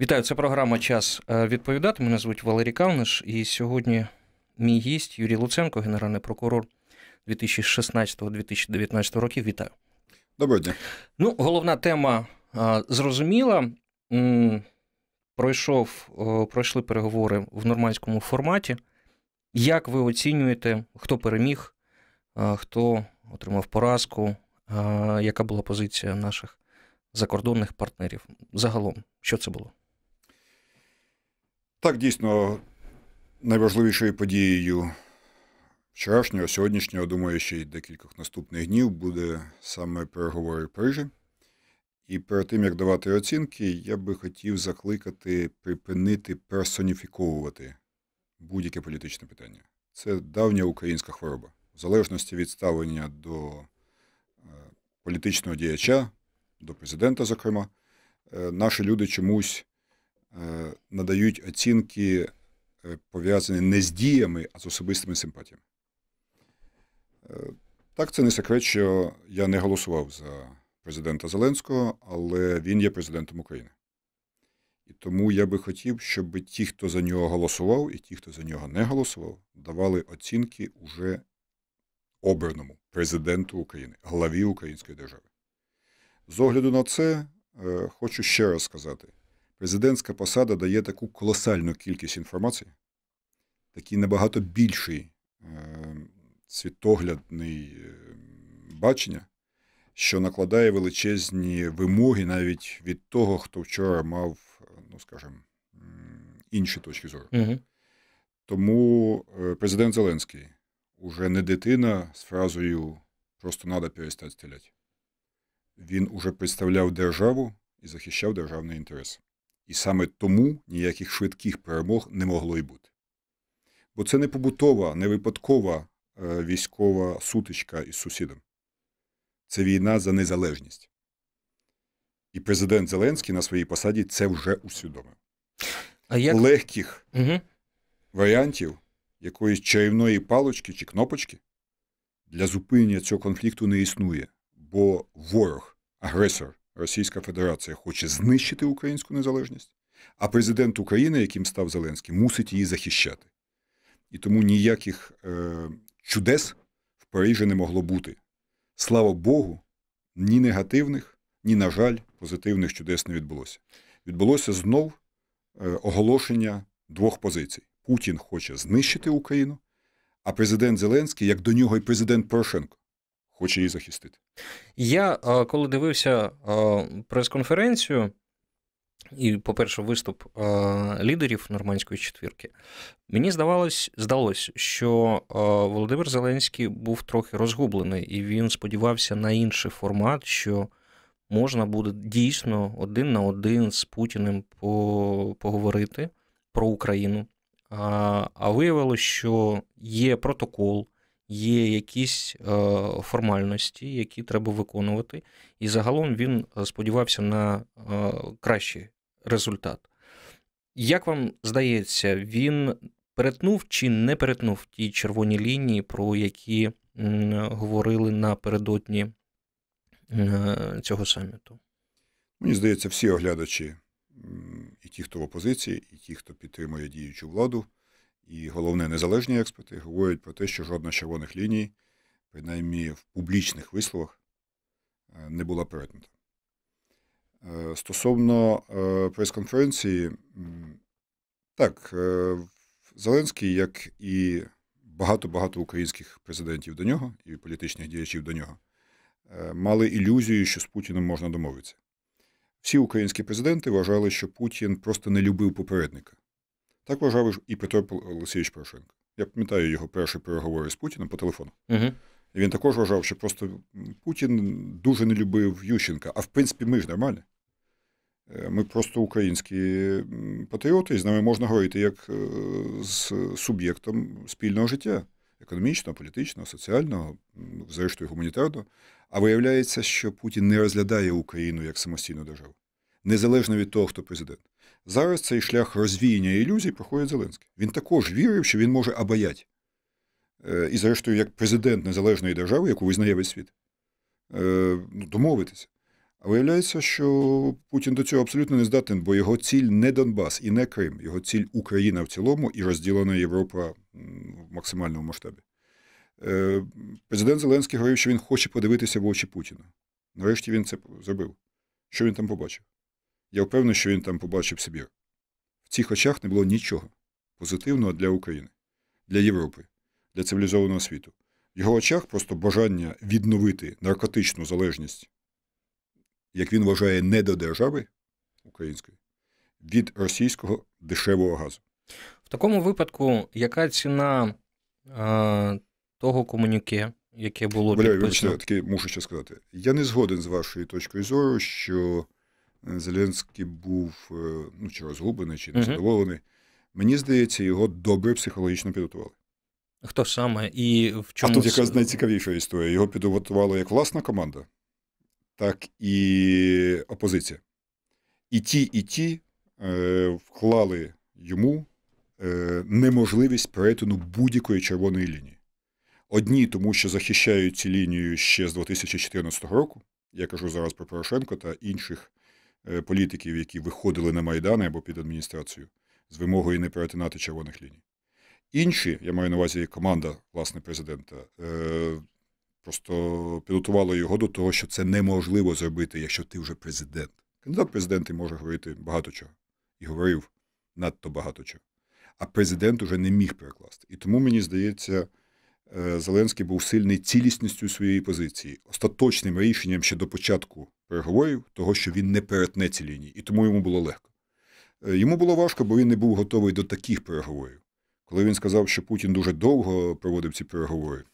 Вітаю, це програма Час е, відповідати. Мене звуть Валерій Кавниш, і сьогодні мій гість Юрій Луценко, генеральний прокурор 2016-2019 років. Вітаю. Доброго дня. Ну, головна тема зрозуміла. Пройшов, пройшли переговори в нормандському форматі. Як ви оцінюєте, хто переміг, хто отримав поразку? Яка була позиція наших закордонних партнерів? Загалом, що це було? Так, дійсно, найважливішою подією вчорашнього, сьогоднішнього, думаю, ще й декількох наступних днів буде саме переговори в Парижі. І перед тим, як давати оцінки, я би хотів закликати припинити персоніфіковувати будь-яке політичне питання. Це давня українська хвороба. В залежності від ставлення до е, політичного діяча, до президента, зокрема, е, наші люди чомусь надають оцінки, е, пов'язані не з діями, а з особистими симпатіями. Е, Так, це не секрет, що я не голосував за президента Зеленського, але він є президентом України. І тому я би хотів, щоб ті, хто за нього голосував, і ті, хто за нього не голосував, давали оцінки уже обраному президенту України, главі Української держави. З огляду на це, е, хочу ще раз сказати: президентська посада дає таку колосальну кількість інформації, такий набагато більший е, світоглядний е, бачення, що накладає величезні вимоги навіть від того, хто вчора мав, ну скажімо, інші точки зору. Угу. Тому е, президент Зеленський уже не дитина з фразою просто треба перестати стріляти. Він уже представляв державу і захищав державний інтерес. І саме тому ніяких швидких перемог не могло й бути. Бо це не побутова, не випадкова е, військова сутичка із сусідом. Це війна за незалежність. І президент Зеленський на своїй посаді це вже усвідомив. А як... Легких Угу. варіантів якоїсь чарівної палочки чи кнопочки для зупинення цього конфлікту не існує, бо ворог, агресор Російська Федерація хоче знищити українську незалежність, а президент України, яким став Зеленський, мусить її захищати. І тому ніяких е, чудес в Парижі не могло бути. Слава Богу, ні негативних, ні, на жаль, позитивних чудес не відбулося. Відбулося знов е, оголошення двох позицій. Путін хоче знищити Україну, а президент Зеленський, як до нього і президент Порошенко, хоче її захистити. Я е, коли дивився е, прес-конференцію, і, по-перше, виступ е, лідерів нормандської четвірки, мені здавалось, здалось, що Володимир Зеленський був трохи розгублений, і він сподівався на інший формат, що можна буде дійсно один на один з Путіним по- поговорити про Україну. А виявилось, що є протокол, є якісь е, формальності, які треба виконувати, і загалом він е, сподівався на е, кращий результат. Як вам здається, він перетнув чи не перетнув ті червоні лінії, про які говорили напередодні цього саміту? Мені здається, всі оглядачі, і ті, хто в опозиції, і ті, хто підтримує діючу владу, і головне, незалежні експерти, говорять про те, що жодна червоних ліній, принаймні в публічних висловах, е, не була перетнута. Е, Стосовно е, прес-конференції, так, Зеленський, як і багато-багато українських президентів до нього, і політичних діячів до нього, мали ілюзію, що з Путіним можна домовитися. Всі українські президенти вважали, що Путін просто не любив попередника. Так вважав і Петро Олексійович Порошенко. Я пам'ятаю його перші переговори з Путіним по телефону. Угу. І він також вважав, що просто Путін дуже не любив Ющенка. А в принципі, ми ж нормальні. Е, Ми просто українські патріоти, і з нами можна говорити як е, з суб'єктом спільного життя економічного, політичного, соціального, зрештою гуманітарного. А виявляється, що Путін не розглядає Україну як самостійну державу, незалежно від того, хто президент. Зараз цей шлях розвіяння ілюзій проходить Зеленський. Він також вірив, що він може обаять. Е, І, зрештою, як президент незалежної держави, яку визнає весь світ, е, ну, домовитися. А виявляється, що Путін до цього абсолютно не здатен, бо його ціль не Донбас і не Крим, його ціль Україна в цілому і розділена Європа в максимальному масштабі. Е, президент Зеленський говорив, що він хоче подивитися в очі Путіна. Нарешті він це зробив. Що він там побачив? Я впевнений, що він там побачив Сибір. В цих очах не було нічого позитивного для України, для Європи, для цивілізованого світу. В його очах просто бажання відновити наркотичну залежність, як він вважає, не до держави української, від російського дешевого газу. В такому випадку, яка ціна а, того комуніке, яке було Валерій, вибачте, таки мушу ще сказати. Я не згоден з вашою точкою зору, що е, Зеленський був е, ну, чи розгублений, чи незадоволений. Угу. Мені здається, його добре психологічно підготували. Хто саме і в чому? А тут якраз найцікавіша історія. Його підготувала як власна команда, так і опозиція. І ті, і ті е, вклали йому е, неможливість перетину будь-якої червоної лінії. Одні, тому що захищають цю лінію ще з 2014 року. Я кажу зараз про Порошенко та інших політиків, які виходили на Майдан або під адміністрацію з вимогою не перетинати червоних ліній. Інші, я маю на увазі команда власне президента, е, просто підготувала його до того, що це неможливо зробити, якщо ти вже президент. Кандидат президенти може говорити багато чого. І говорив надто багато чого. А президент уже не міг перекласти. І тому, мені здається, е, Зеленський був сильний цілісністю своєї позиції, остаточним рішенням ще до початку переговорів, того, що він не перетне ці лінії. І тому йому було легко. Е, йому було важко, бо він не був готовий до таких переговорів. Коли він сказав, що Путін дуже довго проводив ці переговори,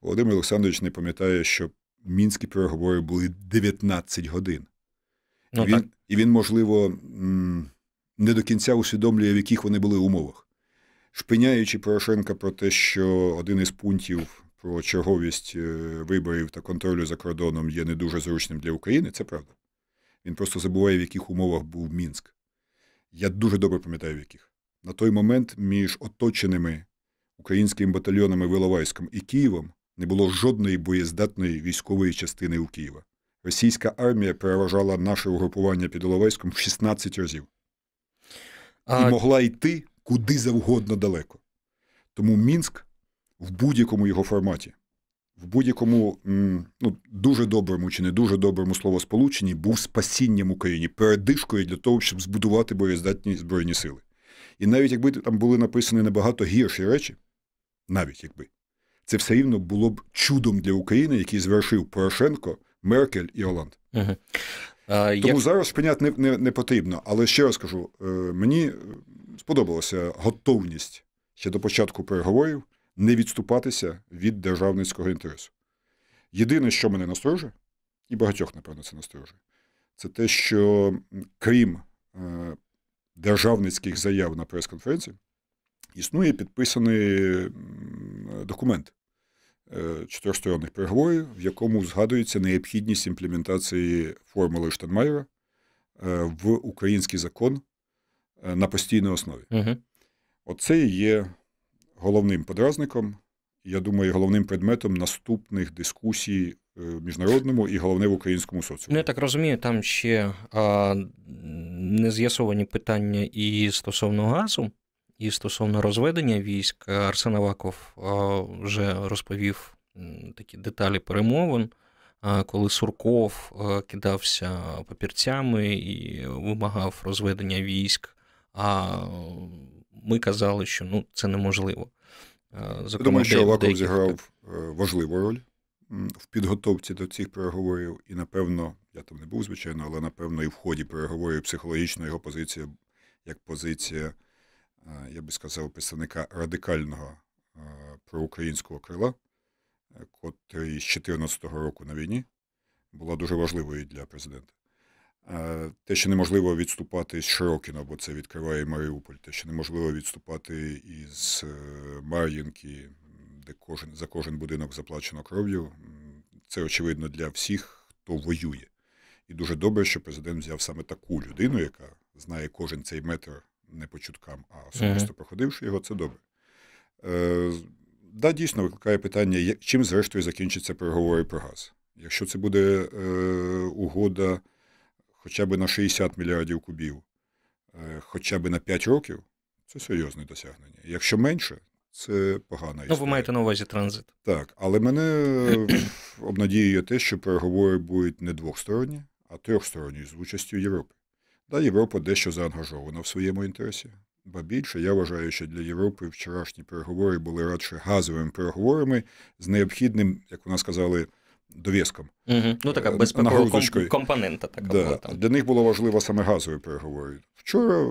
Володимир Олександрович не пам'ятає, що мінські переговори були 19 годин. Ну, він, і він, можливо, не до кінця усвідомлює, в яких вони були умовах. Шпиняючи Порошенка про те, що один із пунктів про черговість е, виборів та контролю за кордоном є не дуже зручним для України, це правда. Він просто забуває, в яких умовах був Мінськ. Я дуже добре пам'ятаю, в яких. На той момент між оточеними українськими батальйонами Виловайськом і Києвом не було жодної боєздатної військової частини у Києва. Російська армія переважала наше угрупування під Іловайськом в 16 разів а... і могла йти куди завгодно далеко. Тому Мінськ в будь-якому його форматі, в будь-якому ну, дуже доброму чи не дуже доброму словосполученні був спасінням Україні, передишкою для того, щоб збудувати боєздатні Збройні сили. І навіть якби там були написані набагато гірші речі, навіть якби, це все рівно було б чудом для України, який звершив Порошенко, Меркель і Оланд. Угу. А, Тому як... зараз шпиняти не, не, не потрібно. Але ще раз кажу: е, мені сподобалася готовність ще до початку переговорів не відступатися від державницького інтересу. Єдине, що мене насторожує, і багатьох, напевно, це насторожує, це те, що крім е, державницьких заяв на прес-конференції, існує підписаний документ е, чотиристоронних переговорів, в якому згадується необхідність імплементації формули Штанмайера е, в український закон на постійній основі. Угу. Оце є головним подразником, я думаю, головним предметом наступних дискусій в міжнародному і головне в українському соціумі. Ну, я так розумію, там ще а, не з'ясовані питання і стосовно газу, і стосовно розведення військ. Арсен Аваков а, вже розповів такі деталі перемовин. Коли Сурков кидався папірцями і вимагав розведення військ, а ми казали, що ну, це неможливо. Зокрема, Думаю, що Аваков зіграв е, важливу роль в підготовці до цих переговорів, і, напевно, я там не був, звичайно, але напевно і в ході переговорів психологічно його позиція як позиція, е, я би сказав, представника радикального е, проукраїнського крила, котрий з 2014 року на війні, була дуже важливою для президента. Те, що неможливо відступати з Широкіна, бо це відкриває Маріуполь, те, що неможливо відступати із е, Мар'їнки, де кожен за кожен будинок заплачено кров'ю, це очевидно для всіх, хто воює. І дуже добре, що президент взяв саме таку людину, яка знає кожен цей метр не по чуткам, а особисто проходивши його, це добре. Е, Да, дійсно викликає питання, чим зрештою закінчаться переговори про газ. Якщо це буде е, угода хоча б на 60 мільярдів кубів, е, хоча б на 5 років, це серйозне досягнення. Якщо менше, це погана історія. Ну, ви маєте на увазі транзит. Так, але мене обнадіює те, що переговори будуть не двохсторонні, а трьохсторонні з участю Європи. Да, Європа дещо заангажована в своєму інтересі. Ба більше, я вважаю, що для Європи вчорашні переговори були радше газовими переговорами з необхідним, як вона сказали, дов'язком. Угу. Ну, така Е, безпекова компонента така Да. була там. Для них було важливо саме газові переговори. Вчора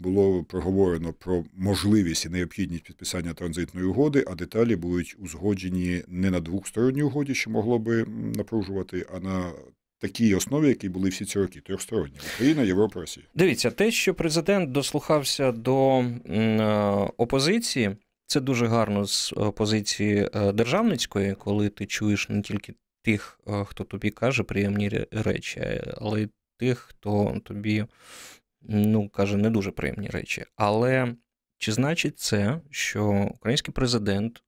було проговорено про можливість і необхідність підписання транзитної угоди, а деталі будуть узгоджені не на двохсторонній угоді, що могло би напружувати, а на такій основі, які були всі ці роки, трьохсторонні. Україна, Європа, Росія. Дивіться, те, що президент дослухався до е, опозиції, це дуже гарно з позиції е, державницької, коли ти чуєш не тільки тих, е, хто тобі каже приємні речі, але й тих, хто тобі ну, каже не дуже приємні речі. Але чи значить це, що український президент,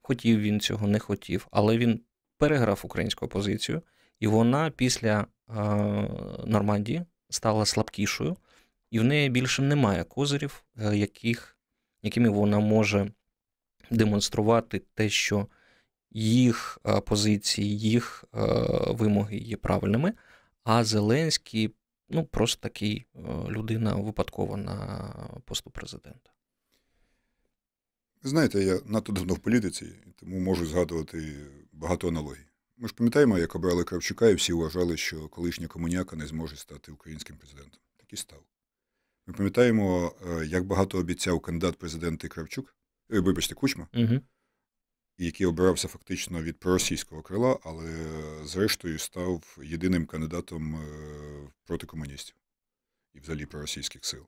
хотів він цього, не хотів, але він переграв українську опозицію, і вона після е, Нормандії стала слабкішою, і в неї більше немає козирів, е, яких, якими вона може демонструвати те, що їх е, позиції, їх е, вимоги є правильними, а Зеленський ну, просто такий е, людина випадкова на посту президента. Знаєте, я надто давно в політиці, тому можу згадувати багато аналогій. Ми ж пам'ятаємо, як обрали Кравчука, і всі вважали, що колишня комуняка не зможе стати українським президентом. Так і став. Ми пам'ятаємо, як багато обіцяв кандидат в президенти Кравчук, вибачте, Кучма, Угу. Який обирався фактично від проросійського крила, але зрештою став єдиним кандидатом е, проти комуністів і взагалі проросійських сил.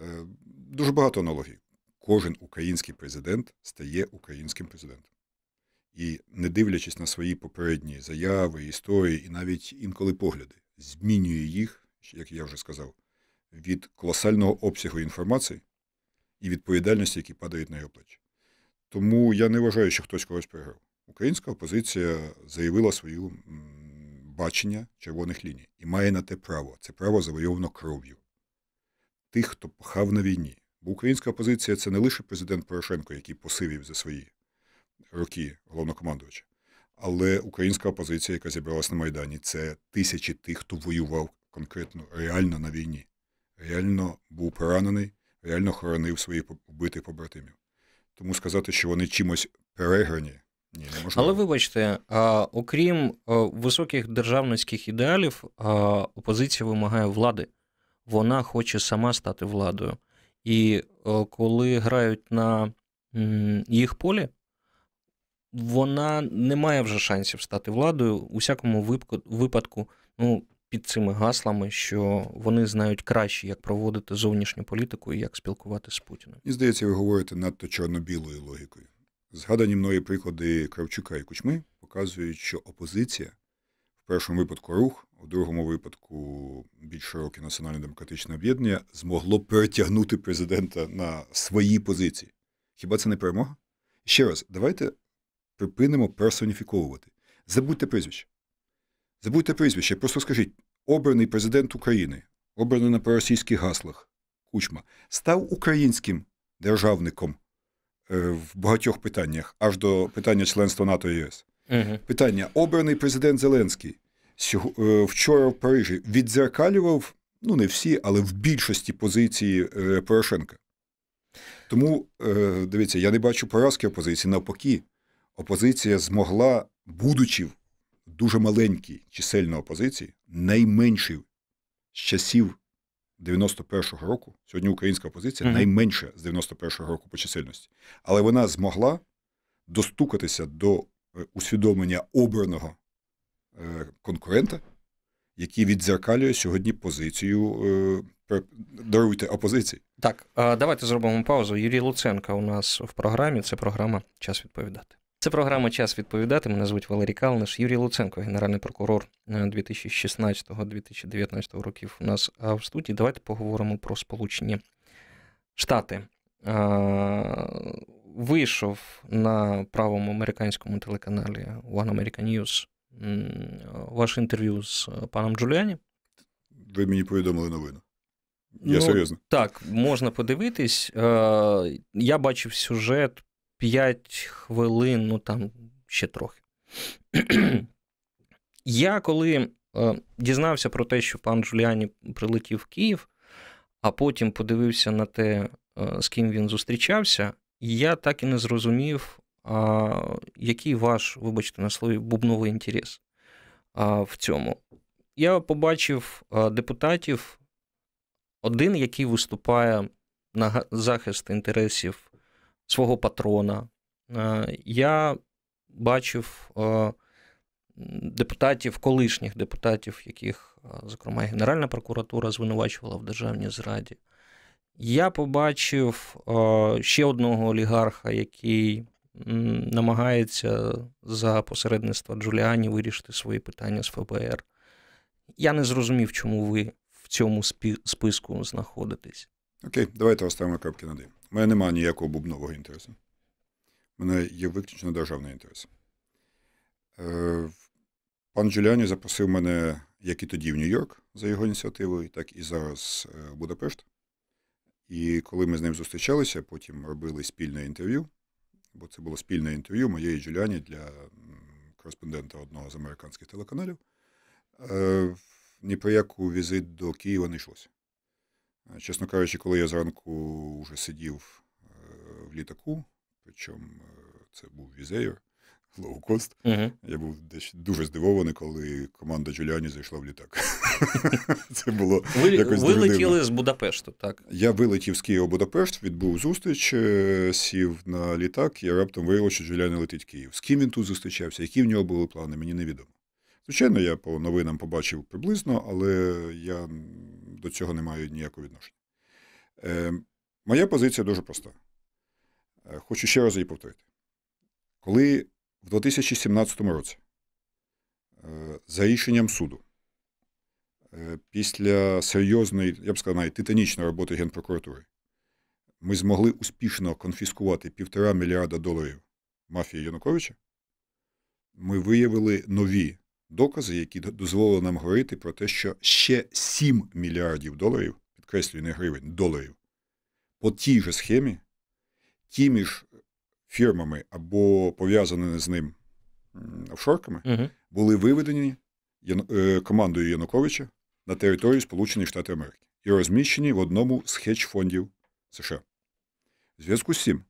Е, Дуже багато аналогій. Кожен український президент стає українським президентом. І не дивлячись на свої попередні заяви, історії і навіть інколи погляди, змінює їх, як я вже сказав, від колосального обсягу інформації і відповідальності, які падають на його плечі. Тому я не вважаю, що хтось когось програв. Українська опозиція заявила свою бачення червоних ліній і має на те право. Це право завойовано кров'ю. Тих, хто пахав на війні. Бо українська опозиція це не лише президент Порошенко, який посивів за свої роки головнокомандувача, але українська опозиція, яка зібралась на Майдані, це тисячі тих, хто воював конкретно реально на війні, реально був поранений, реально хоронив своїх вбитих побратимів. Тому сказати, що вони чимось переграні, ні, неможливо. Але вибачте, а, окрім а, високих державницьких ідеалів, а, опозиція вимагає влади. Вона хоче сама стати владою. І коли грають на м, їх полі, вона не має вже шансів стати владою. У всякому випадку, ну, під цими гаслами, що вони знають краще, як проводити зовнішню політику і як спілкуватися з Путіним. Мені здається, ви говорите надто чорно-білою логікою. Згадані мною приклади Кравчука і Кучми показують, що опозиція в першому випадку рух, у другому випадку більш широке національно-демократичне об'єднання змогло перетягнути президента на свої позиції. Хіба це не перемога? Ще раз, давайте припинимо персоніфіковувати. Забудьте прізвище. Забудьте прізвище, просто скажіть, обраний президент України, обраний на проросійських гаслах, Кучма, став українським державником е, в багатьох питаннях, аж до питання членства НАТО і ЄС. Угу. Питання: обраний президент Зеленський е, вчора в Парижі віддзеркалював, ну не всі, але в більшості позиції е, Порошенка. Тому дивіться, я не бачу поразки опозиції. Навпаки, опозиція змогла, будучи в дуже маленькій чисельно опозиції, найменшій з часів 91-го року, сьогодні українська опозиція Мгм. найменша з 91-го року по чисельності, але вона змогла достукатися до е, усвідомлення обраного е, конкурента, який віддзеркалює сьогодні позицію, е, даруйте, опозиції. Так, давайте зробимо паузу. Юрій Луценко у нас в програмі. Це програма Час відповідати. Це програма Час відповідати. Мене звуть Валерій Калниш. Юрій Луценко, генеральний прокурор е, 2016-2019 років у нас в студії. Давайте поговоримо про Сполучені Штати. Вийшов на правому американському телеканалі One American News ваше інтерв'ю з паном Джуліані. Ви мені повідомили новину. Я ну, серйозно. Так, можна подивитись. Я бачив сюжет 5 хвилин, ну там ще трохи. Я коли дізнався про те, що пан Джуліані прилетів в Київ, а потім подивився на те, з ким він зустрічався, я так і не зрозумів, а, який ваш, вибачте, на слові, бубновий інтерес а, в цьому. Я побачив а, депутатів, один, який виступає на захист інтересів свого патрона. Я бачив депутатів, колишніх депутатів, яких, зокрема, Генеральна прокуратура звинувачувала в державній зраді. Я побачив ще одного олігарха, який намагається за посередництва Джуліані вирішити свої питання з ФБР. Я не зрозумів, чому ви в цьому списку знаходитесь. Окей, давайте оставимо крапки над «і». У мене немає ніякого бубнового інтересу. У мене є виключно державний інтерес. Е, пан Джуліані запросив мене як і тоді в Нью-Йорк за його ініціативою, так і зараз е, в Будапешт. І коли ми з ним зустрічалися, потім робили спільне інтерв'ю бо це було спільне інтерв'ю моєї Джуліані для кореспондента одного з американських телеканалів. Е, ні про яку візит до Києва не йшлося. Е, чесно кажучи, коли я зранку вже сидів е, в літаку, причому це був візеєр, лоукост. Угу. Я був дуже здивований, коли команда Джуліані зайшла в літак. Це було Ви якось Ви летіли з Будапешту, так? Я вилетів з Києва в Будапешт, відбув зустріч, е, сів на літак, і раптом виявилося, що Джуліані летить в Київ. З ким він тут зустрічався, які в нього були плани, мені невідомо. Звичайно, я по новинам побачив приблизно, але я до цього не маю ніякого відношення. Е, Моя позиція дуже проста. Е, хочу ще раз її повторити. Коли в 2017 році, е, за рішенням суду, е, після серйозної, я б сказав, навіть титанічної роботи Генпрокуратури, ми змогли успішно конфіскувати півтора мільярда доларів мафії Януковича, ми виявили нові докази, які дозволили нам говорити про те, що ще 7 мільярдів доларів, підкреслюю, не гривень, доларів, по тій же схемі, тими ж фірмами або пов'язаними з ним офшорками, угу. були виведені е, командою Януковича на територію Сполучених Штатів Америки і розміщені в одному з хедж-фондів США. В зв'язку з цим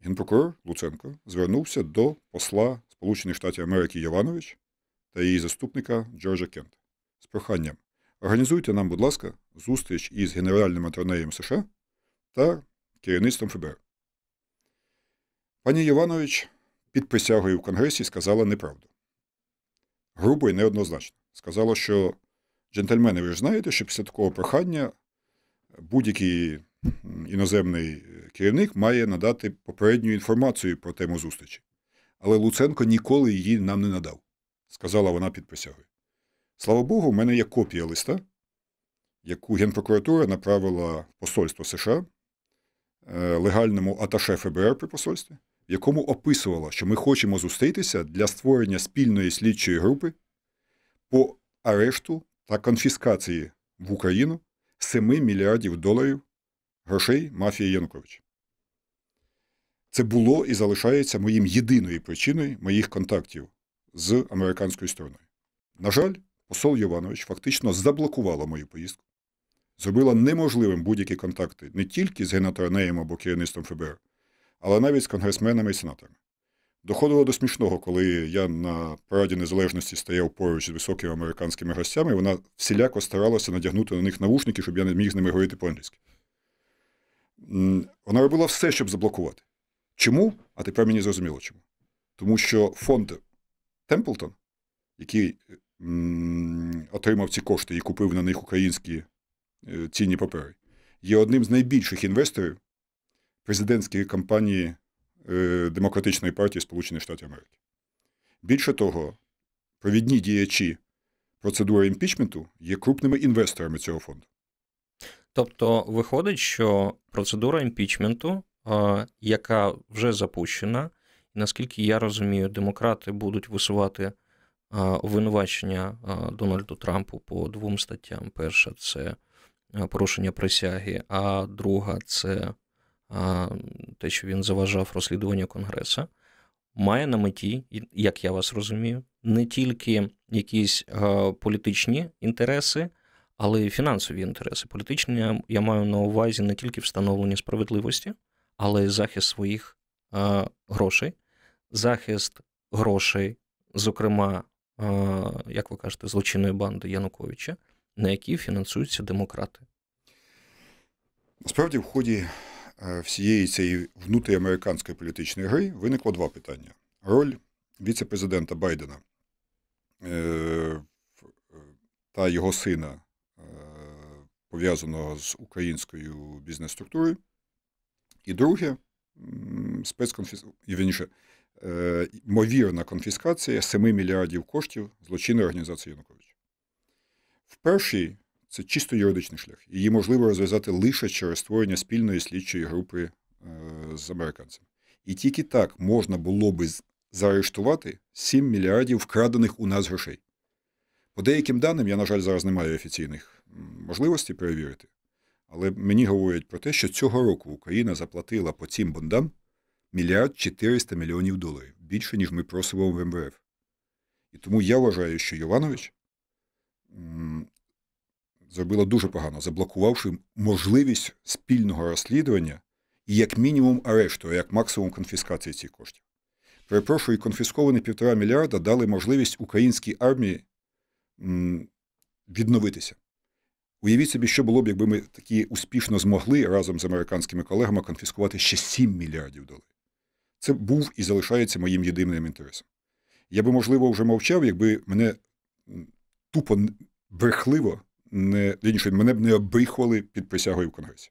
генпрокурор Луценко звернувся до посла Сполучених Штатів Америки Єванович та її заступника Джорджа Кента з проханням. Організуйте нам, будь ласка, зустріч із Генеральним атронеєм США та керівництвом ФБР. Пані Іванович під присягою в Конгресі сказала неправду. Грубо і неоднозначно. Сказала, що джентльмени, ви ж знаєте, що після такого прохання будь-який іноземний керівник має надати попередню інформацію про тему зустрічі. Але Луценко ніколи її нам не надав, сказала вона під присягою. Слава Богу, в мене є копія листа, яку Генпрокуратура направила посольство США е, легальному аташе ФБР при посольстві в якому описувала, що ми хочемо зустрітися для створення спільної слідчої групи по арешту та конфіскації в Україну 7 мільярдів доларів грошей мафії Януковича. Це було і залишається моїм єдиною причиною моїх контактів з американською стороною. На жаль, посол Йованович фактично заблокувала мою поїздку, зробила неможливим будь-які контакти не тільки з генатронеєм або керівництвом ФБР, але навіть з конгресменами і сенаторами. Доходило до смішного, коли я на параді незалежності стояв поруч з високими американськими гостями, вона всіляко старалася надягнути на них навушники, щоб я не міг з ними говорити по-англійськи. Вона робила все, щоб заблокувати. Чому? А тепер мені зрозуміло чому. Тому що фонд Темплтон, який м, отримав ці кошти і купив на них українські е, цінні папери, є одним з найбільших інвесторів президентської кампанії е, Демократичної партії Сполучених Штатів Америки. Більше того, провідні діячі процедури імпічменту є крупними інвесторами цього фонду. Тобто виходить, що процедура імпічменту, яка вже запущена, і наскільки я розумію, демократи будуть висувати обвинувачення Дональду Трампу по двом статтям. Перша це порушення присяги, а друга це те, що він заважав розслідуванню Конгресу, має на меті, як я вас розумію, не тільки якісь політичні інтереси, але й фінансові інтереси. Політичні я маю на увазі не тільки встановлення справедливості, але й захист своїх грошей, захист грошей, зокрема, як ви кажете, злочинної банди Януковича, на які фінансуються демократи. Насправді, в ході е, всієї цієї внутріамериканської політичної гри виникло два питання: роль віце-президента Байдена е, та його сина, е, пов'язаного з українською бізнес-структурою, і друге спецконфіскація, ймовірна конфіскація 7 мільярдів коштів злочинної організації Януковича. В першій це чисто юридичний шлях. Її можливо розв'язати лише через створення спільної слідчої групи е, з американцями. І тільки так можна було би заарештувати 7 мільярдів вкрадених у нас грошей. По деяким даним, я, на жаль, зараз не маю офіційних можливостей перевірити, але мені говорять про те, що цього року Україна заплатила по цим бондам мільярд 400 мільйонів доларів більше, ніж ми просимо в МВФ. І тому я вважаю, що Йованович зробила дуже погано, заблокувавши можливість спільного розслідування і, як мінімум, арешту, а як максимум конфіскації цих коштів. Перепрошую, конфісковані півтора мільярда дали можливість українській армії відновитися. Уявіть собі, що було б, якби ми такі успішно змогли разом з американськими колегами конфіскувати ще 7 мільярдів доларів. Це був і залишається моїм єдиним інтересом. Я би, можливо, вже мовчав, якби мене тупо брехливо не інше, мене б не обрихували під присягою в Конгресі.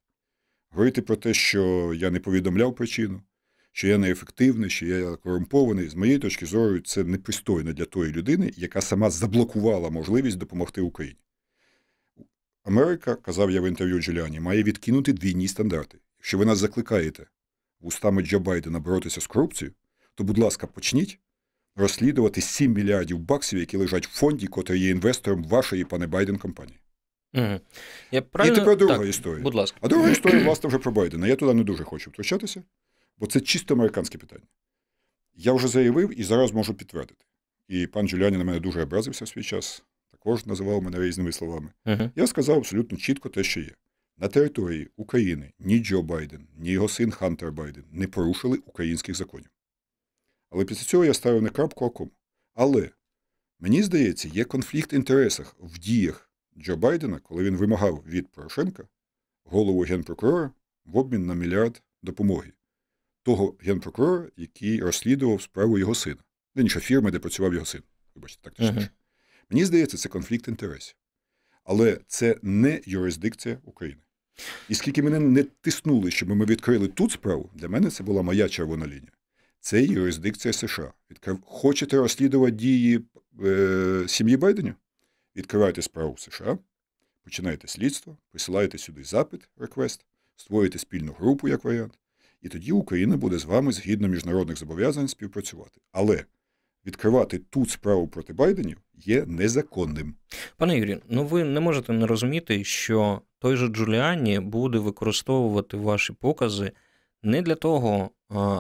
Говорити про те, що я не повідомляв причину, що я неефективний, що я корумпований, з моєї точки зору, це непристойно для тої людини, яка сама заблокувала можливість допомогти Україні. Америка, казав я в інтерв'ю Джуліані, має відкинути двійні стандарти. Якщо ви нас закликаєте устами Джо Байдена боротися з корупцією, то, будь ласка, почніть розслідувати 7 мільярдів баксів, які лежать в фонді, котрий є інвестором вашої, пане Байден, компанії. Угу. Я правильно... І тепер друга так, історія. Будь ласка. А друга історія, власне, вже про Байдена. Я туди не дуже хочу втручатися, бо це чисто американське питання. Я вже заявив і зараз можу підтвердити. І пан Джуліані на мене дуже образився в свій час, також називав мене різними словами. Угу. Я сказав абсолютно чітко те, що є. На території України ні Джо Байден, ні його син Хантер Байден не порушили українських законів. Але після цього я ставив не крапку а кому. Але мені здається, є конфлікт інтересах в діях Джо Байдена, коли він вимагав від Порошенка голову генпрокурора в обмін на мільярд допомоги, того генпрокурора, який розслідував справу його сина, інша фірма, де працював його син. Вибачте, так точніше. Uh -huh. Мені здається, це конфлікт інтересів. Але це не юрисдикція України. І скільки мене не тиснули, щоб ми відкрили тут справу, для мене це була моя червона лінія. Це юрисдикція США. Відкрив... Хочете розслідувати дії е... сім'ї Байденів? Відкривайте справу в США, починайте слідство, присилаєте сюди запит, реквест, створюєте спільну групу як варіант, і тоді Україна буде з вами згідно міжнародних зобов'язань співпрацювати. Але відкривати тут справу проти Байденів є незаконним. Пане Юрію, ну ви не можете не розуміти, що той же Джуліані буде використовувати ваші покази не для того,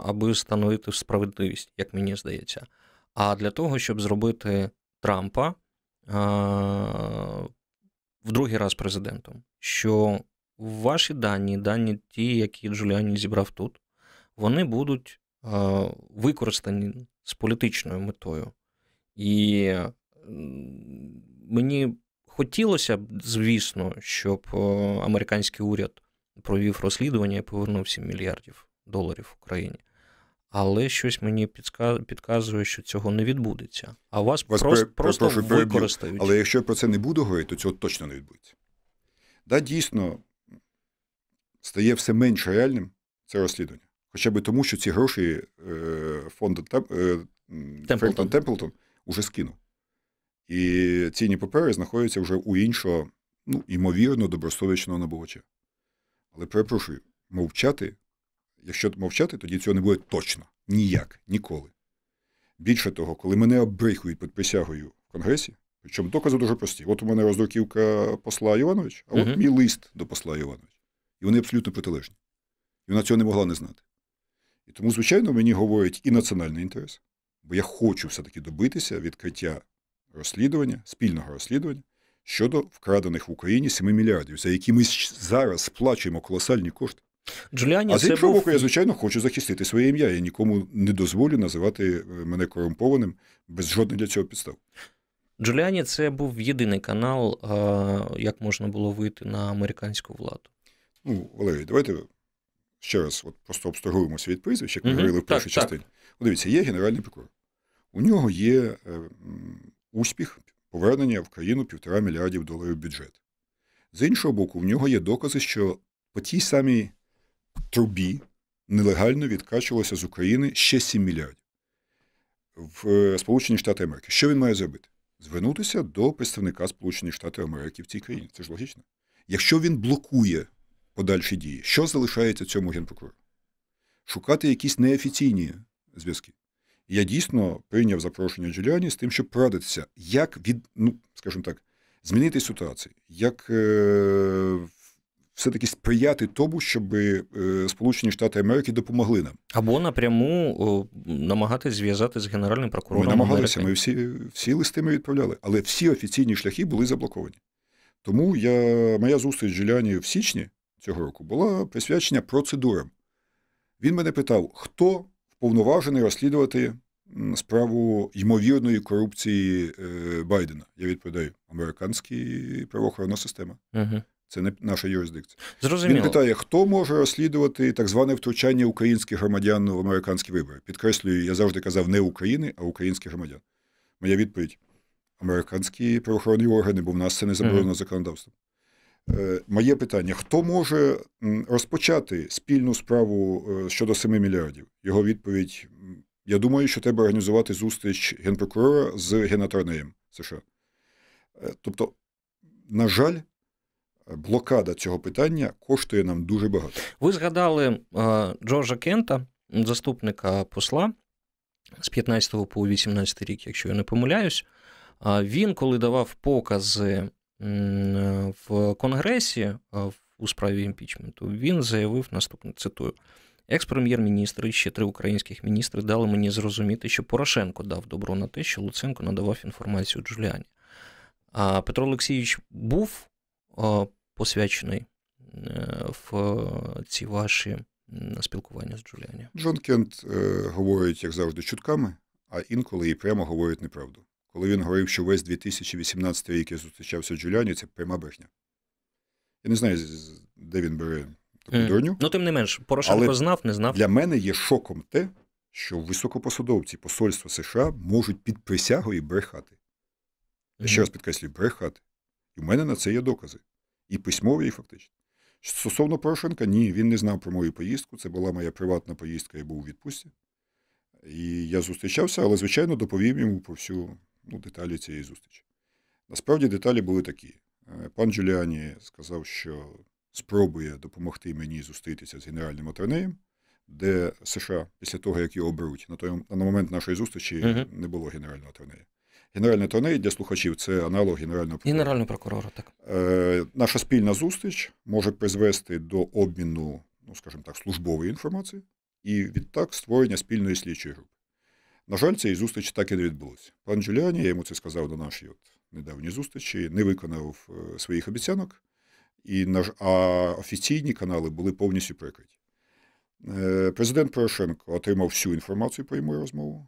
аби встановити справедливість, як мені здається, а для того, щоб зробити Трампа в другий раз президентом, що ваші дані, дані ті, які Джуліані зібрав тут, вони будуть використані з політичною метою. І мені хотілося б, звісно, щоб американський уряд провів розслідування і повернув 7 мільярдів доларів Україні але щось мені підказує, що цього не відбудеться. А вас, вас просто, при, просто використають. Але якщо я про це не буду говорити, то цього точно не відбудеться. Да, дійсно стає все менш реальним це розслідування. Хоча б тому, що ці гроші е, фонду е, Френклон Темплтон уже скинув. І цінні папери знаходяться вже у іншого, ну, ймовірно, добросовічного набувача. Але перепрошую, мовчати Якщо мовчати, тоді цього не буде точно. Ніяк, ніколи. Більше того, коли мене обрихують під присягою в Конгресі, причому докази дуже прості. От у мене роздруківка посла Іванович, а от Мгм. мій лист до посла Івановича. І вони абсолютно протилежні. І вона цього не могла не знати. І тому, звичайно, мені говорить і національний інтерес, бо я хочу все-таки добитися відкриття розслідування, спільного розслідування щодо вкрадених в Україні 7 мільярдів, за які ми зараз сплачуємо колосальні кошти. Джуліані А з іншого був боку, я, звичайно, хочу захистити своє ім'я. Я нікому не дозволю називати е, мене корумпованим без жодних для цього підстав. Джуліані це був єдиний канал, як можна було вийти на американську владу. Ну, Валерій, давайте ще раз от просто обстрагуємося від прізвищ, як ми говорили в першій так. частині. От дивіться, є генеральний прокурор. У нього є е, успіх повернення в країну півтора мільярдів доларів бюджет. З іншого боку, в нього є докази, що по тій самій трубі нелегально відкачувалося з України ще 7 мільярдів в е, Сполучені Штати Америки. Що він має зробити? Звернутися до представника Сполучених Штатів Америки в цій країні. Це ж логічно. Якщо він блокує подальші дії, що залишається цьому генпрокурору? Шукати якісь неофіційні зв'язки. Я дійсно прийняв запрошення Джуліані з тим, щоб порадитися, як від, ну, скажімо так, змінити ситуацію, як е, все-таки сприяти тому, щоб е, Сполучені Штати Америки допомогли нам. Або напряму о, намагатись зв'язати з генеральним Ми намагалися, Америки. ми всі, всі листи ми відправляли, але всі офіційні шляхи були заблоковані. Тому я, моя зустріч з Джуліані в січні цього року була присвячена процедурам. Він мене питав, хто вповноважений розслідувати справу ймовірної корупції е, Байдена. Я відповідаю: американська правоохоронна система. Угу. Це не наша юрисдикція. Він питає, хто може розслідувати так зване втручання українських громадян в американські вибори. Підкреслюю, я завжди казав не України, а українських громадян. Моя відповідь: американські правоохоронні органи, бо в нас це не заборонено Мгм. законодавством. Е, Моє питання: хто може розпочати спільну справу е, щодо 7 мільярдів? Його відповідь: я думаю, що треба організувати зустріч генпрокурора з генаторнеєм США. Е, Тобто, на жаль, блокада цього питання коштує нам дуже багато. Ви згадали Джорджа Кента, заступника посла з 15 по 18 рік, якщо я не помиляюсь. Він, коли давав покази в Конгресі е, у справі імпічменту, він заявив наступне: цитую. Екс-прем'єр-міністр і ще три українських міністри дали мені зрозуміти, що Порошенко дав добро на те, що Луценко надавав інформацію Джуліані. А Петро Олексійович був е, посвячений е, в е, ці ваші спілкування з Джуліані. Джон Кент е, говорить, як завжди, чутками, а інколи і прямо говорить неправду. Коли він говорив, що весь 2018 рік я зустрічався з Джуліані, це пряма брехня. Я не знаю, де він бере таку Мгм. дурню. Ну, тим не менш, Порошенко Але знав, не знав. Для мене є шоком те, що високопосадовці посольства США можуть під присягою брехати. Я ще раз підкреслюю, брехати. І в мене на це є докази. І письмові, і фактичні. Стосовно Порошенка, ні, він не знав про мою поїздку. Це була моя приватна поїздка, я був у відпустці. І я зустрічався, але, звичайно, доповів йому про всю ну, деталі цієї зустрічі. Насправді деталі були такі. Е, Пан Джуліані сказав, що спробує допомогти мені зустрітися з генеральним аторнеєм, де США, після того, як його оберуть, на той на момент нашої зустрічі Мгм. не було генерального аторнея. Генеральний аторней для слухачів це аналог генерального прокурора. Генерального прокурора, так. Е, наша спільна зустріч може призвести до обміну, ну скажімо так, службової інформації і відтак створення спільної слідчої групи. На жаль, цієї зустрічі так і не відбулося. Пан Джуліані, я йому це сказав на нашій от недавній зустрічі, не виконав е, своїх обіцянок, і на а офіційні канали були повністю прикриті. Е, Президент Порошенко отримав всю інформацію про мою розмову.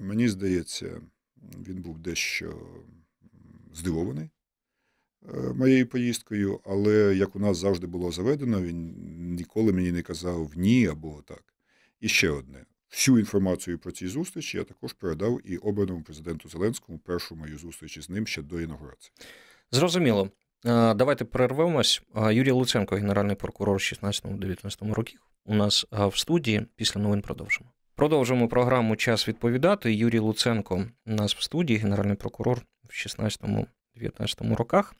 Мені здається, він був дещо здивований е, моєю поїздкою, але як у нас завжди було заведено, він ніколи мені не казав ні або так. І ще одне. Всю інформацію про ці зустрічі я також передав і обраному президенту Зеленському першу мою зустріч із ним ще до інаугурації. Зрозуміло. Е, Давайте перервемось. Е, Юрій Луценко, генеральний прокурор 16-19 років. У нас е, в студії після новин продовжимо. Продовжуємо програму Час відповідати. Юрій Луценко у нас в студії, генеральний прокурор в 16-19 роках.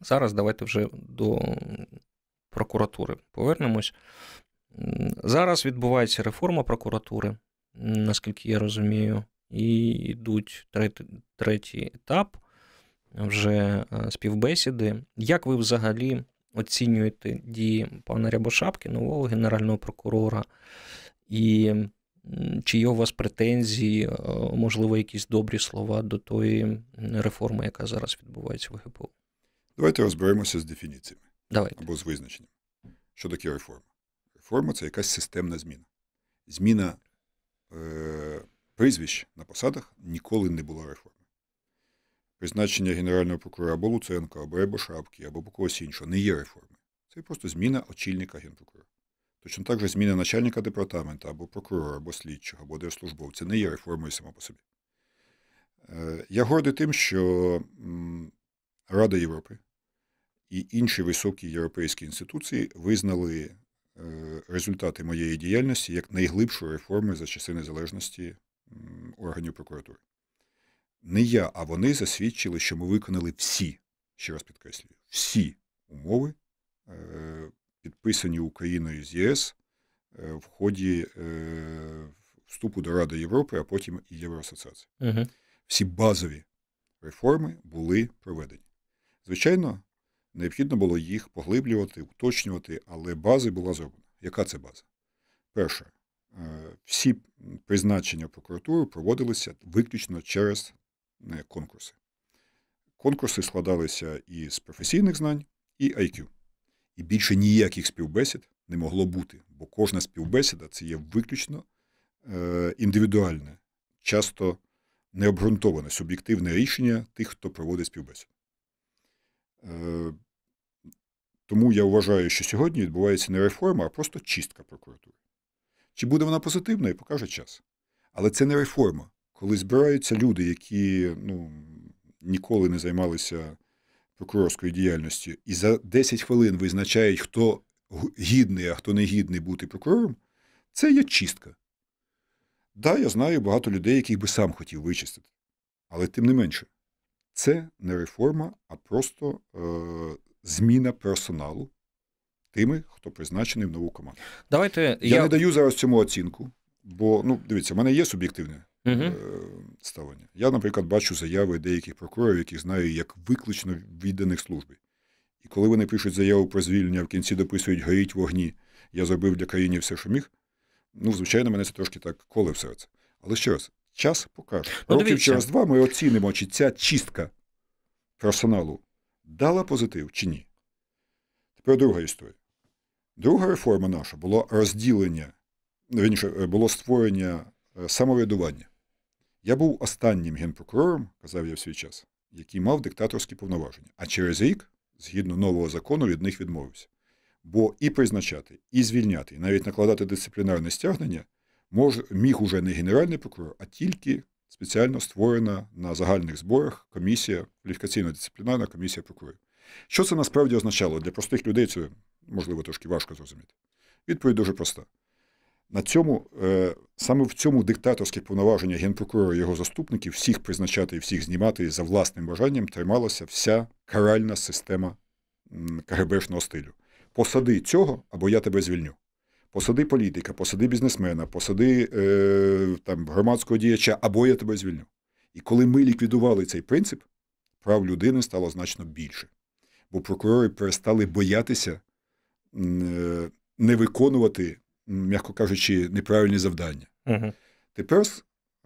Зараз давайте вже до прокуратури повернемось. Зараз відбувається реформа прокуратури. наскільки я розумію, і йдуть третій, третій етап вже е, співбесіди. Як ви взагалі оцінюєте дії пана Рябошапки, нового генерального прокурора? І чи є у вас претензії, е, можливо, якісь добрі слова до тої реформи, яка зараз відбувається в ГПУ? Давайте розберемося з дефініціями Давайте. або з визначенням. Що таке реформа? Реформа це якась системна зміна. Зміна е, прізвищ на посадах ніколи не була реформою. Призначення Генерального прокурора або Луценка, або Рябошапки, або когось іншого не є реформою. Це просто зміна очільника генпрокурора. Точно так же зміна начальника департаменту, або прокурора, або слідчого, або держслужбовця не є реформою сама по собі. Е, я гордий тим, що Рада Європи і інші високі європейські інституції визнали результати моєї діяльності як найглибшу реформу за часи незалежності органів прокуратури. Не я, а вони засвідчили, що ми виконали всі, ще раз підкреслюю, всі умови, е, підписані Україною з ЄС е, в ході вступу до Ради Європи, а потім і Євроасоціації. Угу. Всі базові реформи були проведені. Звичайно, необхідно було їх поглиблювати, уточнювати, але база була зроблена. Яка це база? Перше, е, всі призначення прокуратури проводилися виключно через е, конкурси. Конкурси складалися із професійних знань і IQ. І більше ніяких співбесід не могло бути, бо кожна співбесіда це є виключно е, індивідуальне, часто необґрунтоване суб'єктивне рішення тих, хто проводить співбесіду. Тому я вважаю, що сьогодні відбувається не реформа, а просто чистка прокуратури. Чи буде вона позитивною, покаже час. Але це не реформа. Коли збираються люди, які ну, ніколи не займалися прокурорською діяльністю, і за 10 хвилин визначають, хто гідний, а хто не гідний бути прокурором, це є чистка. Так, да, я знаю багато людей, яких би сам хотів вичистити. Але тим не менше, це не реформа, а просто е, зміна персоналу тими, хто призначений в нову команду. Давайте Я, я не даю зараз цьому оцінку, бо ну дивіться, в мене є суб'єктивне угу. е, ставлення. Я, наприклад, бачу заяви деяких прокурорів, яких знаю як виключно відданих служби. І коли вони пишуть заяву про звільнення, в кінці дописують горіть вогні, я зробив для країни все, що міг. Ну, звичайно, мене це трошки так коле в серце. Але ще раз, час покаже. Ну, Років через два ми оцінимо, чи ця чистка персоналу дала позитив чи ні. Тепер друга історія. Друга реформа наша було розділення, верніше, було створення е, самоврядування. Я був останнім генпрокурором, казав я в свій час, який мав диктаторські повноваження. А через рік, згідно нового закону, від них відмовився. Бо і призначати, і звільняти, і навіть накладати дисциплінарне стягнення мож, міг уже не генеральний прокурор, а тільки спеціально створена на загальних зборах комісія, кваліфікаційно-дисциплінарна комісія прокурорів. Що це насправді означало? Для простих людей це можливо трошки важко зрозуміти. Відповідь дуже проста. На цьому, е, Саме в цьому диктаторське повноваження генпрокурора і його заступників всіх призначати і всіх знімати за власним бажанням трималася вся каральна система КГБшного стилю. Посади цього, або я тебе звільню. Посади політика, посади бізнесмена, посади е, там, громадського діяча, або я тебе звільню. І коли ми ліквідували цей принцип, прав людини стало значно більше. Бо прокурори перестали боятися е, не виконувати, м'яко кажучи, неправильні завдання. Угу. Тепер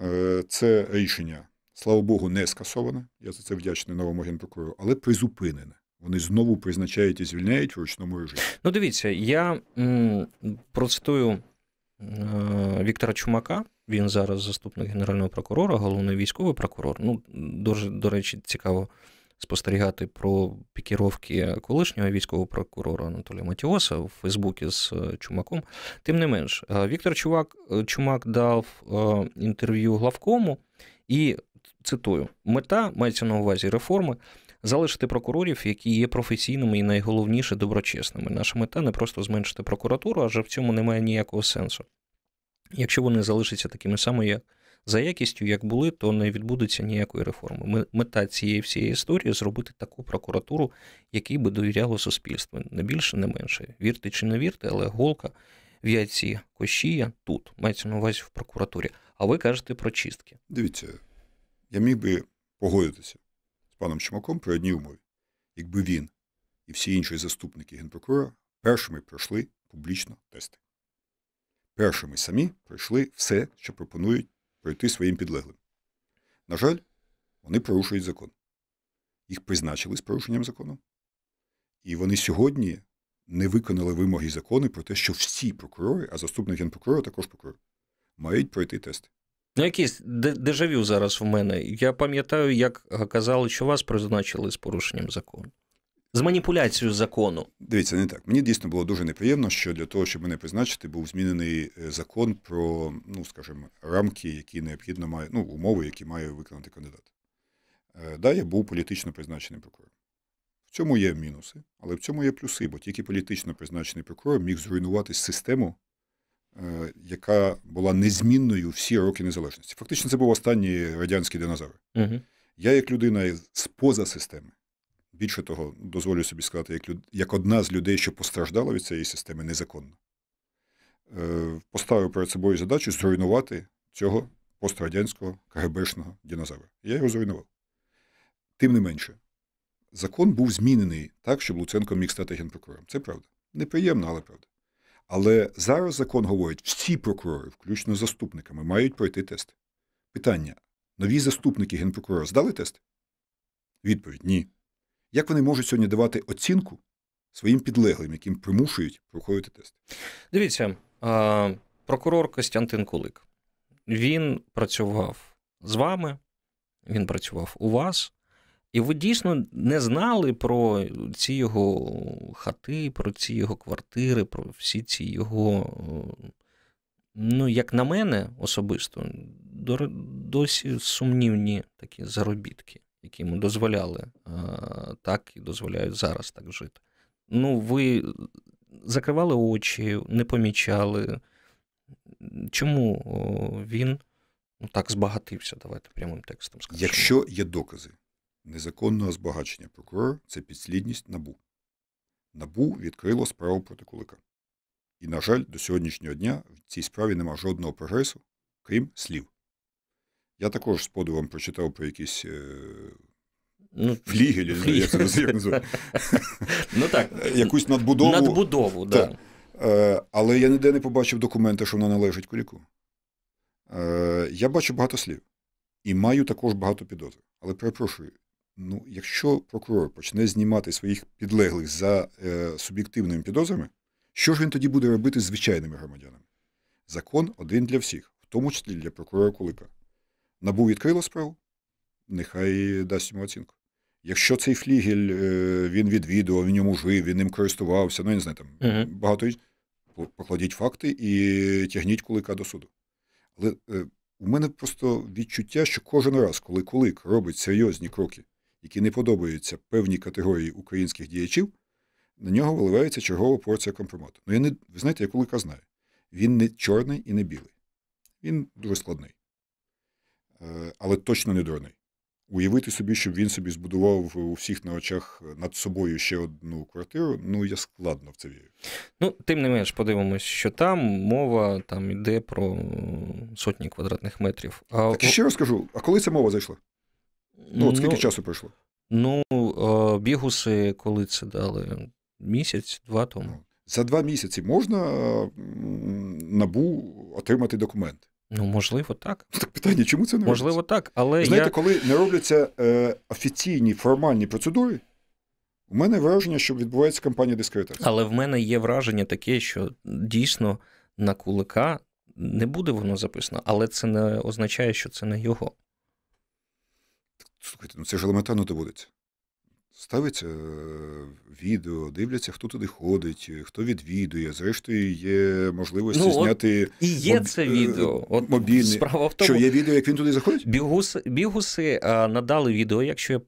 е, це рішення, слава Богу, не скасоване. Я за це вдячний новому генпрокурору, але призупинене. Вони знову призначають і звільняють в ручному режимі. Ну, дивіться, я м, процитую е, Віктора Чумака. Він зараз заступник генерального прокурора, головний військовий прокурор. Ну, дуже, до речі, цікаво спостерігати про пікіровки колишнього військового прокурора Анатолія Матіоса в Фейсбуці з е, Чумаком. Тим не менш, е, Віктор Чувак, е, Чумак дав інтерв'ю главкому і цитую: мета мається на увазі реформи залишити прокурорів, які є професійними і найголовніше доброчесними. Наша мета не просто зменшити прокуратуру, адже в цьому немає ніякого сенсу. Якщо вони залишаться такими самими, за якістю, як були, то не відбудеться ніякої реформи. Мета цієї всієї історії зробити таку прокуратуру, якій би довіряло суспільство. Не більше, не менше. Вірте чи не вірте, але голка в яйці Кощія тут, мається на увазі в прокуратурі. А ви кажете про чистки. Дивіться, я міг би погодитися паном Чумаком при одній умові, якби він і всі інші заступники генпрокурора першими пройшли публічно тести. Першими самі пройшли все, що пропонують пройти своїм підлеглим. На жаль, вони порушують закон. Їх призначили з порушенням закону. І вони сьогодні не виконали вимоги закону про те, що всі прокурори, а заступник генпрокурора також прокурор, мають пройти тести. Ну, якийсь дежавю зараз в мене. Я пам'ятаю, як казали, що вас призначили з порушенням закону. З маніпуляцією закону. Дивіться, не так. Мені дійсно було дуже неприємно, що для того, щоб мене призначити, був змінений е, закон про, ну скажімо, рамки, які необхідно має, ну, умови, які має виконати кандидат. Е, да, я був політично призначений прокурором. В цьому є мінуси, але в цьому є плюси, бо тільки політично призначений прокурор міг зруйнувати систему, яка була незмінною всі роки незалежності. Фактично, це був останній радянський динозавр. Угу. Я, як людина з поза системи, більше того, дозволю собі сказати, як люд... як одна з людей, що постраждала від цієї системи незаконно, е, поставив перед собою задачу зруйнувати цього пострадянського КГБшного динозавра. Я його зруйнував. Тим не менше, закон був змінений так, щоб Луценко міг стати генпрокурором. Це правда. Неприємно, але правда. Але зараз закон говорить, всі прокурори, включно заступниками, мають пройти тест. Питання: нові заступники генпрокурора здали тест? Відповідь ні. Як вони можуть сьогодні давати оцінку своїм підлеглим, яким примушують проходити тест? Дивіться, прокурор Костянтин Кулик. Він працював з вами, він працював у вас. І ви дійсно не знали про ці його хати, про ці його квартири, про всі ці його, ну, як на мене особисто, досі сумнівні такі заробітки, які йому дозволяли так і дозволяють зараз так жити. Ну, ви закривали очі, не помічали. Чому він ну, так збагатився? Давайте прямим текстом скажемо. Якщо є докази незаконного збагачення прокурора це підслідність набу. Набу відкрило справу проти Кулика. І, на жаль, до сьогоднішнього дня в цій справі нема жодного прогресу, крім слів. Я також з подивом прочитав про якісь е... ну, флігелі, флігелі. як це як. Ну так. Якусь надбудову. Надбудову, так. Е, але я ніде не побачив документи, що вона належить Куліку. Е, я бачу багато слів. І маю також багато підозр. Але перепрошую, ну, якщо прокурор почне знімати своїх підлеглих за е, суб'єктивними підозрами, що ж він тоді буде робити з звичайними громадянами? Закон один для всіх, в тому числі для прокурора Кулика. Набу відкрило справу, нехай дасть йому оцінку. Якщо цей флігель е, він відвідував, він йому жив, він ним користувався, ну я не знаю, там uh багато покладіть факти і тягніть кулика до суду. Але е, у мене просто відчуття, що кожен раз, коли кулик робить серйозні кроки які не подобаються певній категорії українських діячів, на нього виливається чергова порція компромату. Ну, я не, ви знаєте, я кулика знаю. Він не чорний і не білий. Він дуже складний. Е, але точно не дурний. Уявити собі, щоб він собі збудував у всіх на очах над собою ще одну квартиру, ну я складно в це вірю. Ну, тим не менш, подивимось, що там мова там йде про сотні квадратних метрів. А... Так ще раз скажу, а коли ця мова зайшла? Ну, от скільки ну, часу пройшло? Ну, бігуси, коли це дали? Місяць, два тому. Ну, за два місяці можна набу отримати документ? Ну, можливо, так. Так питання, чому це не Можливо, так. але Знаєте, я... коли не робляться е, офіційні формальні процедури, у мене враження, що відбувається кампанія дискредитації. Але в мене є враження таке, що дійсно на кулика не буде воно записано, але це не означає, що це не його. Слухайте, ну це ж елементарно доводиться. Ставиться е, відео, дивляться, хто туди ходить, хто відвідує. Зрештою, є можливості ну, зняти і є моб... це відео. От мобільне. Справа в тому, Що є відео, як він туди заходить? Бігуси, бігуси а, надали відео, якщо я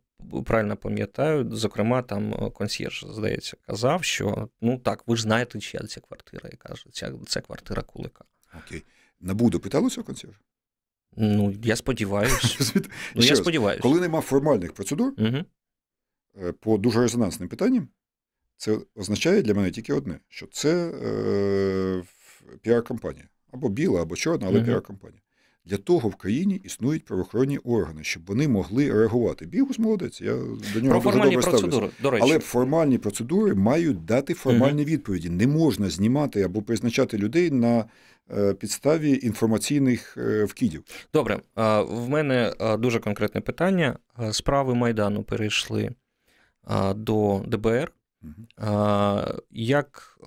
правильно пам'ятаю. Зокрема, там консьєрж, здається, казав, що ну так, ви ж знаєте, чия ця квартира, і каже, ця це квартира Кулика. Окей. Набу допитало цього консьєржа? Ну, я сподіваюся. ну, я сподіваюся. Коли нема формальних процедур угу. по дуже резонансним питанням, це означає для мене тільки одне: що це е, піар-кампанія. Або біла, або чорна, але Мгм. піар-кампанія. Для того в країні існують правоохоронні органи, щоб вони могли реагувати. Бігус молодець, я до нього Про дуже добре ставлюся. процедури, до речі. Але формальні процедури мають дати формальні відповіді. Не можна знімати або призначати людей на е, підставі інформаційних е, вкидів. Добре, в мене дуже конкретне питання. Справи Майдану перейшли до ДБР. Як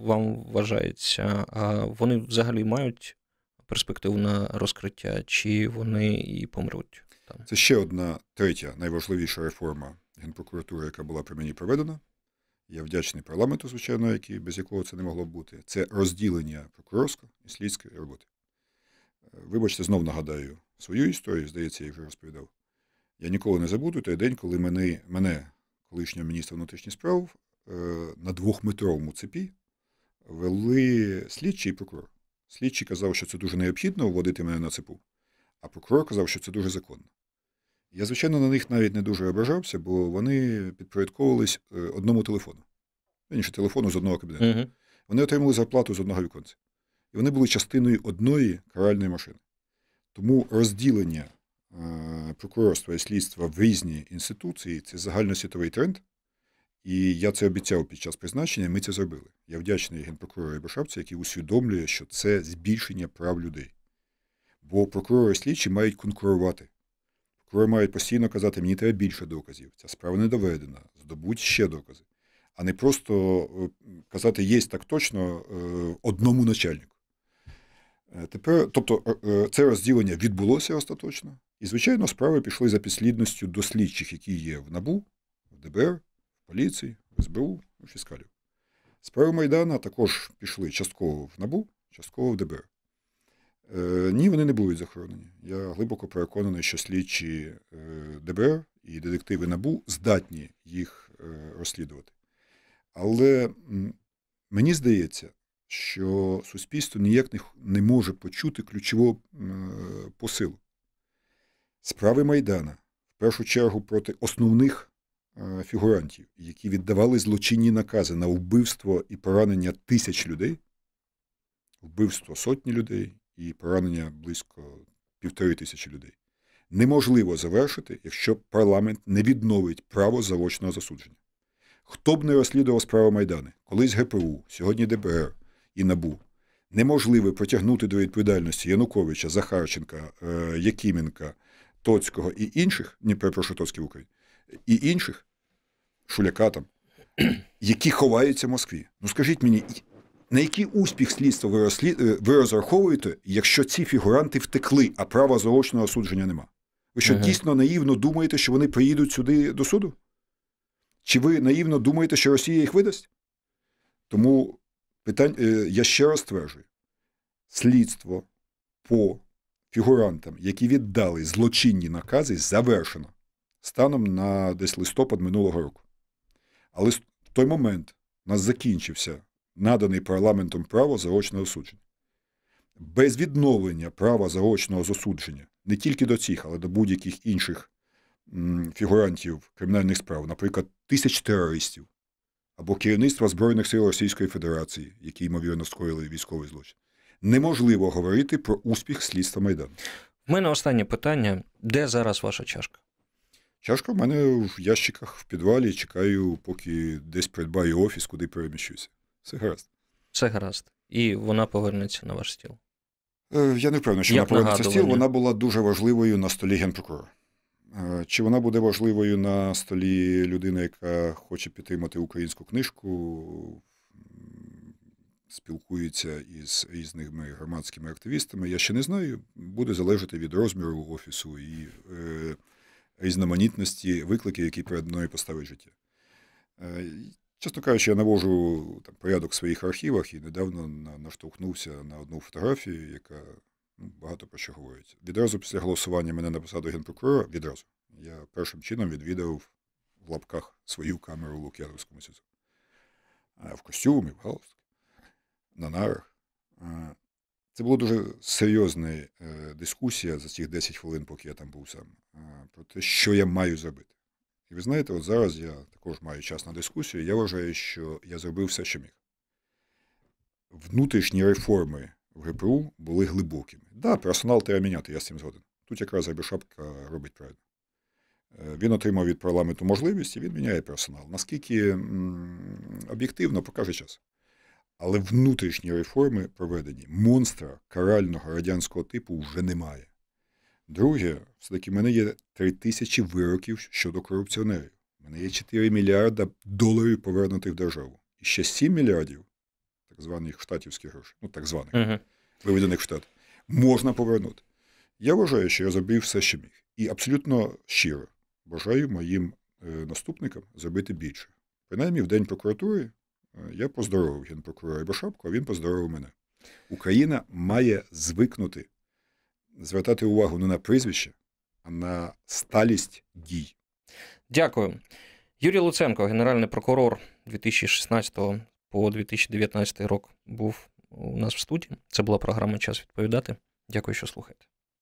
вам вважається, вони взагалі мають перспективу на розкриття, чи вони і помруть там? Це ще одна третя найважливіша реформа Генпрокуратури, яка була при мені проведена. Я вдячний парламенту, звичайно, який, без якого це не могло б бути. Це розділення прокурорської і слідської роботи. Е, Вибачте, знов нагадаю свою історію, здається, я вже розповідав. Я ніколи не забуду той день, коли мене, мене колишнього міністра внутрішніх справ, е, на двохметровому цепі вели слідчий і прокурор. Слідчий казав, що це дуже необхідно вводити мене на цепу, а прокурор казав, що це дуже законно. Я, звичайно, на них навіть не дуже ображався, бо вони підпорядковувались е, одному телефону. Інше телефону з одного кабінету. Угу. Вони отримали зарплату з одного віконця. І вони були частиною одної каральної машини. Тому розділення е, прокурорства і слідства в різні інституції це загальносвітовий тренд. І я це обіцяв під час призначення, ми це зробили. Я вдячний генпрокурору Ібашапці, який усвідомлює, що це збільшення прав людей. Бо прокурори і слідчі мають конкурувати. Прокурори мають постійно казати, мені треба більше доказів. Ця справа не доведена, здобудь ще докази. А не просто е, казати є так точно е, одному начальнику. Е, Тепер, тобто, це розділення відбулося остаточно, і, звичайно, справи пішли за підслідністю до слідчих, які є в НАБУ, в ДБР, в поліції, в СБУ, у фіскалів. Справи Майдана також пішли частково в НАБУ, частково в ДБР. Е, ні, вони не будуть захоронені. Я глибоко переконаний, що слідчі е, ДБР і детективи НАБУ здатні їх е, розслідувати. Але мені здається, що суспільство ніяк не, може почути ключового посилу. Справи Майдана в першу чергу проти основних фігурантів, які віддавали злочинні накази на вбивство і поранення тисяч людей, вбивство сотні людей і поранення близько півтори тисячі людей, неможливо завершити, якщо парламент не відновить право заочного засудження. Хто б не розслідував справу Майдани, колись ГПУ, сьогодні ДБР і НАБУ, неможливо притягнути до відповідальності Януковича, Захарченка, е, Якименка, Тоцького і інших, не перепрошую Тоцький в Україні, і інших, Шуляка там, які ховаються в Москві. Ну скажіть мені, на який успіх слідства ви, розслід... е, ви розраховуєте, якщо ці фігуранти втекли, а права заочного осудження нема? Ви що Ага. дійсно наївно думаєте, що вони приїдуть сюди до суду? Чи ви наївно думаєте, що Росія їх видасть? Тому питань... е, я ще раз стверджую: слідство по фігурантам, які віддали злочинні накази, завершено станом на десь листопад минулого року. Але в той момент у нас закінчився наданий парламентом право заочного осудження. Без відновлення права заочного засудження не тільки до цих, але до будь-яких інших фігурантів кримінальних справ, наприклад, тисяч терористів або керівництва Збройних сил Російської Федерації, які ймовірно скоїли військовий злочин, неможливо говорити про успіх слідства Майдану. В мене останнє питання: де зараз ваша чашка? Чашка в мене в ящиках в підвалі, чекаю, поки десь придбаю офіс, куди переміщуся. Все гаразд. Все гаразд. І вона повернеться на ваш стіл. Е, Я не впевнений, що Як вона повернеться стіл. Вона була дуже важливою на столі генпрокурора. Е, Чи вона буде важливою на столі людини, яка хоче підтримати українську книжку, спілкується із різними громадськими активістами? Я ще не знаю. Буде залежати від розміру офісу і е, різноманітності викликів, які перед мною поставить життя. Чесно кажучи, я навожу там, порядок в своїх архівах і недавно на- наштовхнувся на одну фотографію, яка ну, багато про що говорить. Відразу після голосування мене на посаду генпрокурора, відразу, я першим чином відвідав в лапках свою камеру в Лук'яновському СІЗО. В костюмі, в галстуку, на нарах. Це була дуже серйозна е, дискусія за ці 10 хвилин, поки я там був сам, про те, що я маю зробити. І ви знаєте, от зараз я також маю час на дискусію. Я вважаю, що я зробив все, що міг. внутрішні реформи в ГПУ були глибокими. Так, да, персонал треба міняти, я з цим згоден. Тут якраз Рябошапка робить правильно. Е, він отримав від парламенту можливість і він міняє персонал. Наскільки об'єктивно покаже час. Але внутрішні реформи проведені. Монстра карального радянського типу вже немає. Друге, все-таки в мене є 3 тисячі вироків щодо корупціонерів. У мене є 4 мільярда доларів повернутих в державу. І ще 7 мільярдів так званих штатівських грошей, ну так званих, uh-huh. виведених в штат, можна повернути. Я вважаю, що я зробив все, що міг. І абсолютно щиро бажаю моїм е, наступникам зробити більше. Принаймні, в День прокуратури е, я поздоровив генпрокурора Башапку, а він поздоровив мене. Україна має звикнути звертати увагу не на прізвище, а на сталість дій. Дякую. Юрій Луценко, генеральний прокурор 2016 по 2019 рік, був у нас в студії. Це була програма Час відповідати. Дякую, що слухаєте.